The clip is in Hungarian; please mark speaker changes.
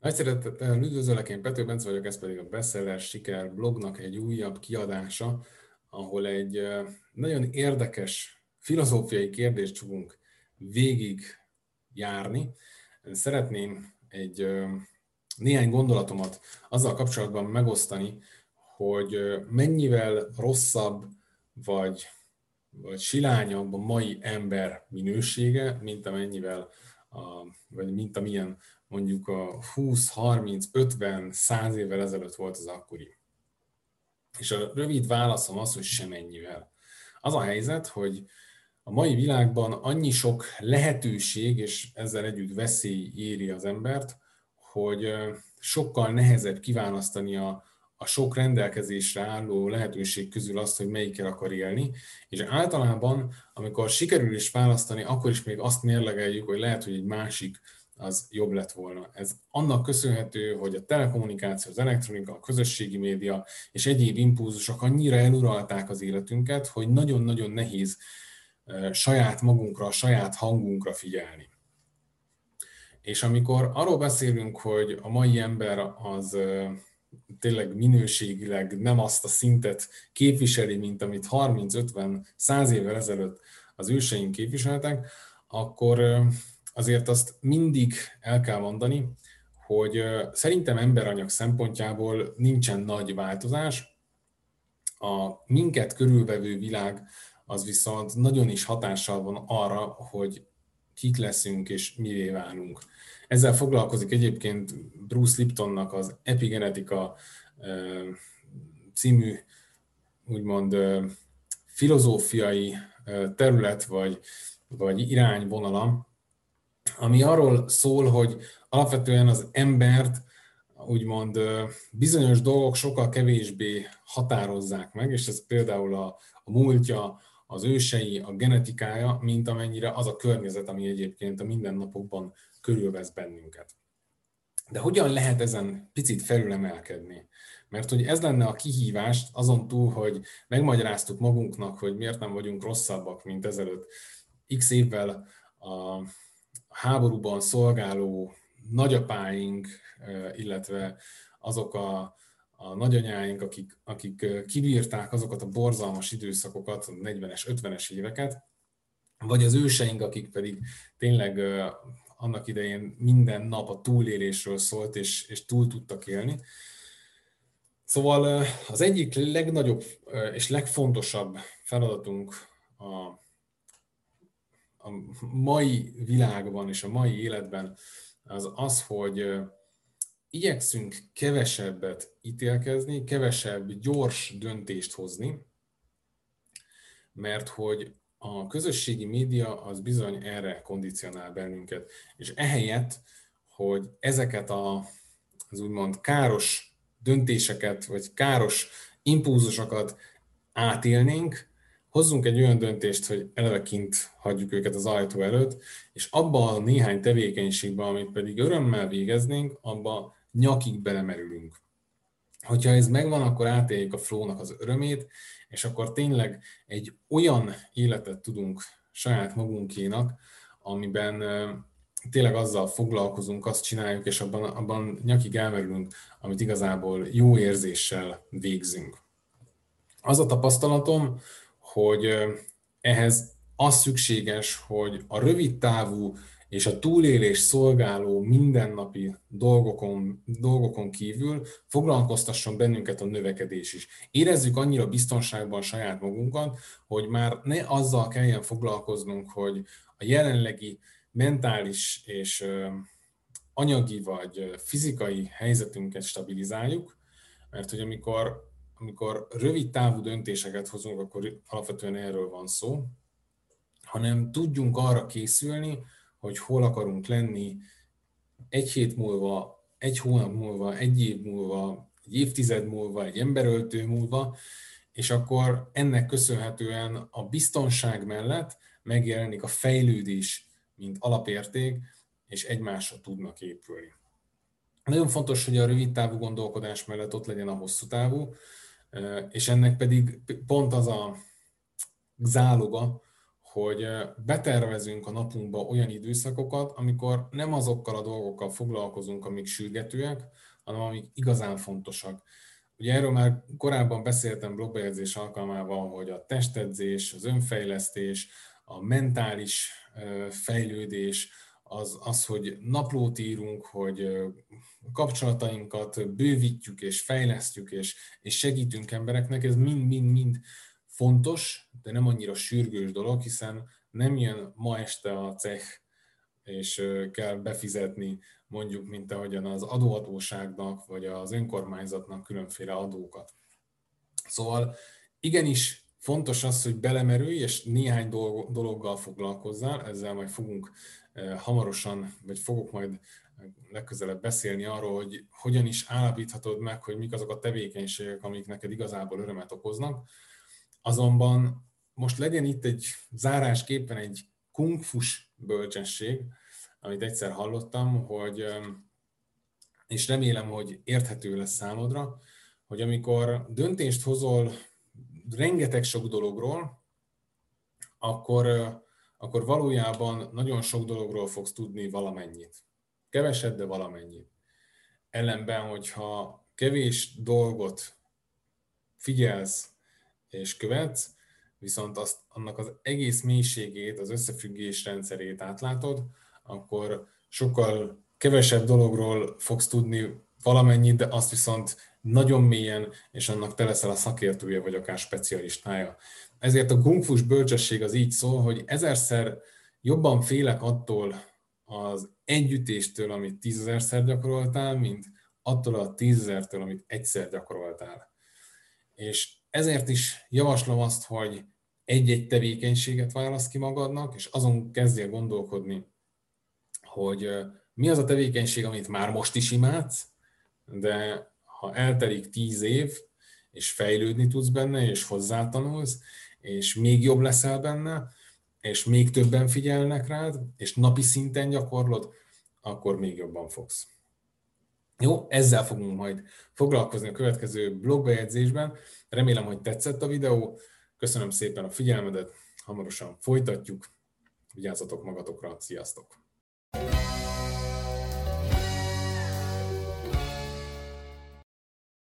Speaker 1: Nagy szeretettel üdvözöllek, én Pető Bence vagyok, ez pedig a Bestseller Siker blognak egy újabb kiadása, ahol egy nagyon érdekes filozófiai kérdést fogunk végig járni. Szeretném egy néhány gondolatomat azzal kapcsolatban megosztani, hogy mennyivel rosszabb vagy, vagy silányabb a mai ember minősége, mint amennyivel a, vagy mint amilyen mondjuk a 20, 30, 50, 100 évvel ezelőtt volt az akkori. És a rövid válaszom az, hogy semennyivel. Az a helyzet, hogy a mai világban annyi sok lehetőség, és ezzel együtt veszély éri az embert, hogy sokkal nehezebb kiválasztani a, a sok rendelkezésre álló lehetőség közül azt, hogy melyikkel akar élni, és általában, amikor sikerül is választani, akkor is még azt mérlegeljük, hogy lehet, hogy egy másik az jobb lett volna. Ez annak köszönhető, hogy a telekommunikáció, az elektronika, a közösségi média és egyéb impulzusok annyira eluralták az életünket, hogy nagyon-nagyon nehéz saját magunkra, saját hangunkra figyelni. És amikor arról beszélünk, hogy a mai ember az tényleg minőségileg nem azt a szintet képviseli, mint amit 30-50-100 évvel ezelőtt az őseink képviseltek, akkor azért azt mindig el kell mondani, hogy szerintem emberanyag szempontjából nincsen nagy változás. A minket körülvevő világ az viszont nagyon is hatással van arra, hogy kik leszünk és mivé válunk. Ezzel foglalkozik egyébként Bruce Liptonnak az Epigenetika című úgymond filozófiai terület vagy, vagy irányvonala, ami arról szól, hogy alapvetően az embert úgymond bizonyos dolgok sokkal kevésbé határozzák meg, és ez például a, a múltja, az ősei, a genetikája, mint amennyire az a környezet, ami egyébként a mindennapokban körülvesz bennünket. De hogyan lehet ezen picit felülemelkedni? Mert hogy ez lenne a kihívást azon túl, hogy megmagyaráztuk magunknak, hogy miért nem vagyunk rosszabbak, mint ezelőtt x évvel a háborúban szolgáló nagyapáink, illetve azok a, a nagyanyáink, akik, akik kibírták azokat a borzalmas időszakokat, a 40-es, 50-es éveket, vagy az őseink, akik pedig tényleg annak idején minden nap a túlélésről szólt, és, és túl tudtak élni. Szóval az egyik legnagyobb és legfontosabb feladatunk a a mai világban és a mai életben az az, hogy igyekszünk kevesebbet ítélkezni, kevesebb gyors döntést hozni, mert hogy a közösségi média az bizony erre kondicionál bennünket. És ehelyett, hogy ezeket a, az úgymond káros döntéseket, vagy káros impulzusokat átélnénk, hozzunk egy olyan döntést, hogy eleve kint hagyjuk őket az ajtó előtt, és abba a néhány tevékenységbe, amit pedig örömmel végeznénk, abba nyakig belemerülünk. Hogyha ez megvan, akkor átéljük a flónak az örömét, és akkor tényleg egy olyan életet tudunk saját magunkénak, amiben tényleg azzal foglalkozunk, azt csináljuk, és abban, abban nyakig elmerülünk, amit igazából jó érzéssel végzünk. Az a tapasztalatom, hogy ehhez az szükséges, hogy a rövid távú és a túlélés szolgáló mindennapi dolgokon, dolgokon kívül foglalkoztasson bennünket a növekedés is. Érezzük annyira biztonságban saját magunkat, hogy már ne azzal kelljen foglalkoznunk, hogy a jelenlegi mentális és anyagi vagy fizikai helyzetünket stabilizáljuk, mert hogy amikor amikor rövid távú döntéseket hozunk, akkor alapvetően erről van szó, hanem tudjunk arra készülni, hogy hol akarunk lenni egy hét múlva, egy hónap múlva, egy év múlva, egy évtized múlva, egy emberöltő múlva, és akkor ennek köszönhetően a biztonság mellett megjelenik a fejlődés, mint alapérték, és egymásra tudnak épülni. Nagyon fontos, hogy a rövid távú gondolkodás mellett ott legyen a hosszú távú, és ennek pedig pont az a záloga, hogy betervezünk a napunkba olyan időszakokat, amikor nem azokkal a dolgokkal foglalkozunk, amik sürgetőek, hanem amik igazán fontosak. Ugye erről már korábban beszéltem blogbejegyzés alkalmával, hogy a testedzés, az önfejlesztés, a mentális fejlődés, az, az, hogy naplót írunk, hogy kapcsolatainkat bővítjük és fejlesztjük és, és segítünk embereknek, ez mind-mind-mind fontos, de nem annyira sürgős dolog, hiszen nem jön ma este a cech, és kell befizetni mondjuk, mint ahogyan az adóhatóságnak vagy az önkormányzatnak különféle adókat. Szóval igenis fontos az, hogy belemerülj, és néhány dologgal foglalkozzál, ezzel majd fogunk hamarosan, vagy fogok majd legközelebb beszélni arról, hogy hogyan is állapíthatod meg, hogy mik azok a tevékenységek, amik neked igazából örömet okoznak. Azonban most legyen itt egy zárásképpen egy kungfus bölcsesség, amit egyszer hallottam, hogy, és remélem, hogy érthető lesz számodra, hogy amikor döntést hozol rengeteg sok dologról, akkor, akkor valójában nagyon sok dologról fogsz tudni valamennyit. Keveset, de valamennyit. Ellenben, hogyha kevés dolgot figyelsz és követsz, viszont azt, annak az egész mélységét, az összefüggés rendszerét átlátod, akkor sokkal kevesebb dologról fogsz tudni valamennyit, de azt viszont nagyon mélyen, és annak te leszel a szakértője, vagy akár specialistája. Ezért a kungfus bölcsesség az így szól, hogy ezerszer jobban félek attól az együttéstől, amit tízezerszer gyakoroltál, mint attól a tízezertől, amit egyszer gyakoroltál. És ezért is javaslom azt, hogy egy-egy tevékenységet válasz ki magadnak, és azon kezdjél gondolkodni, hogy mi az a tevékenység, amit már most is imádsz, de ha eltelik tíz év, és fejlődni tudsz benne, és hozzátanulsz, és még jobb leszel benne, és még többen figyelnek rád, és napi szinten gyakorlod, akkor még jobban fogsz. Jó, ezzel fogunk majd foglalkozni a következő blogbejegyzésben. Remélem, hogy tetszett a videó. Köszönöm szépen a figyelmedet, hamarosan folytatjuk. Vigyázzatok magatokra, sziasztok!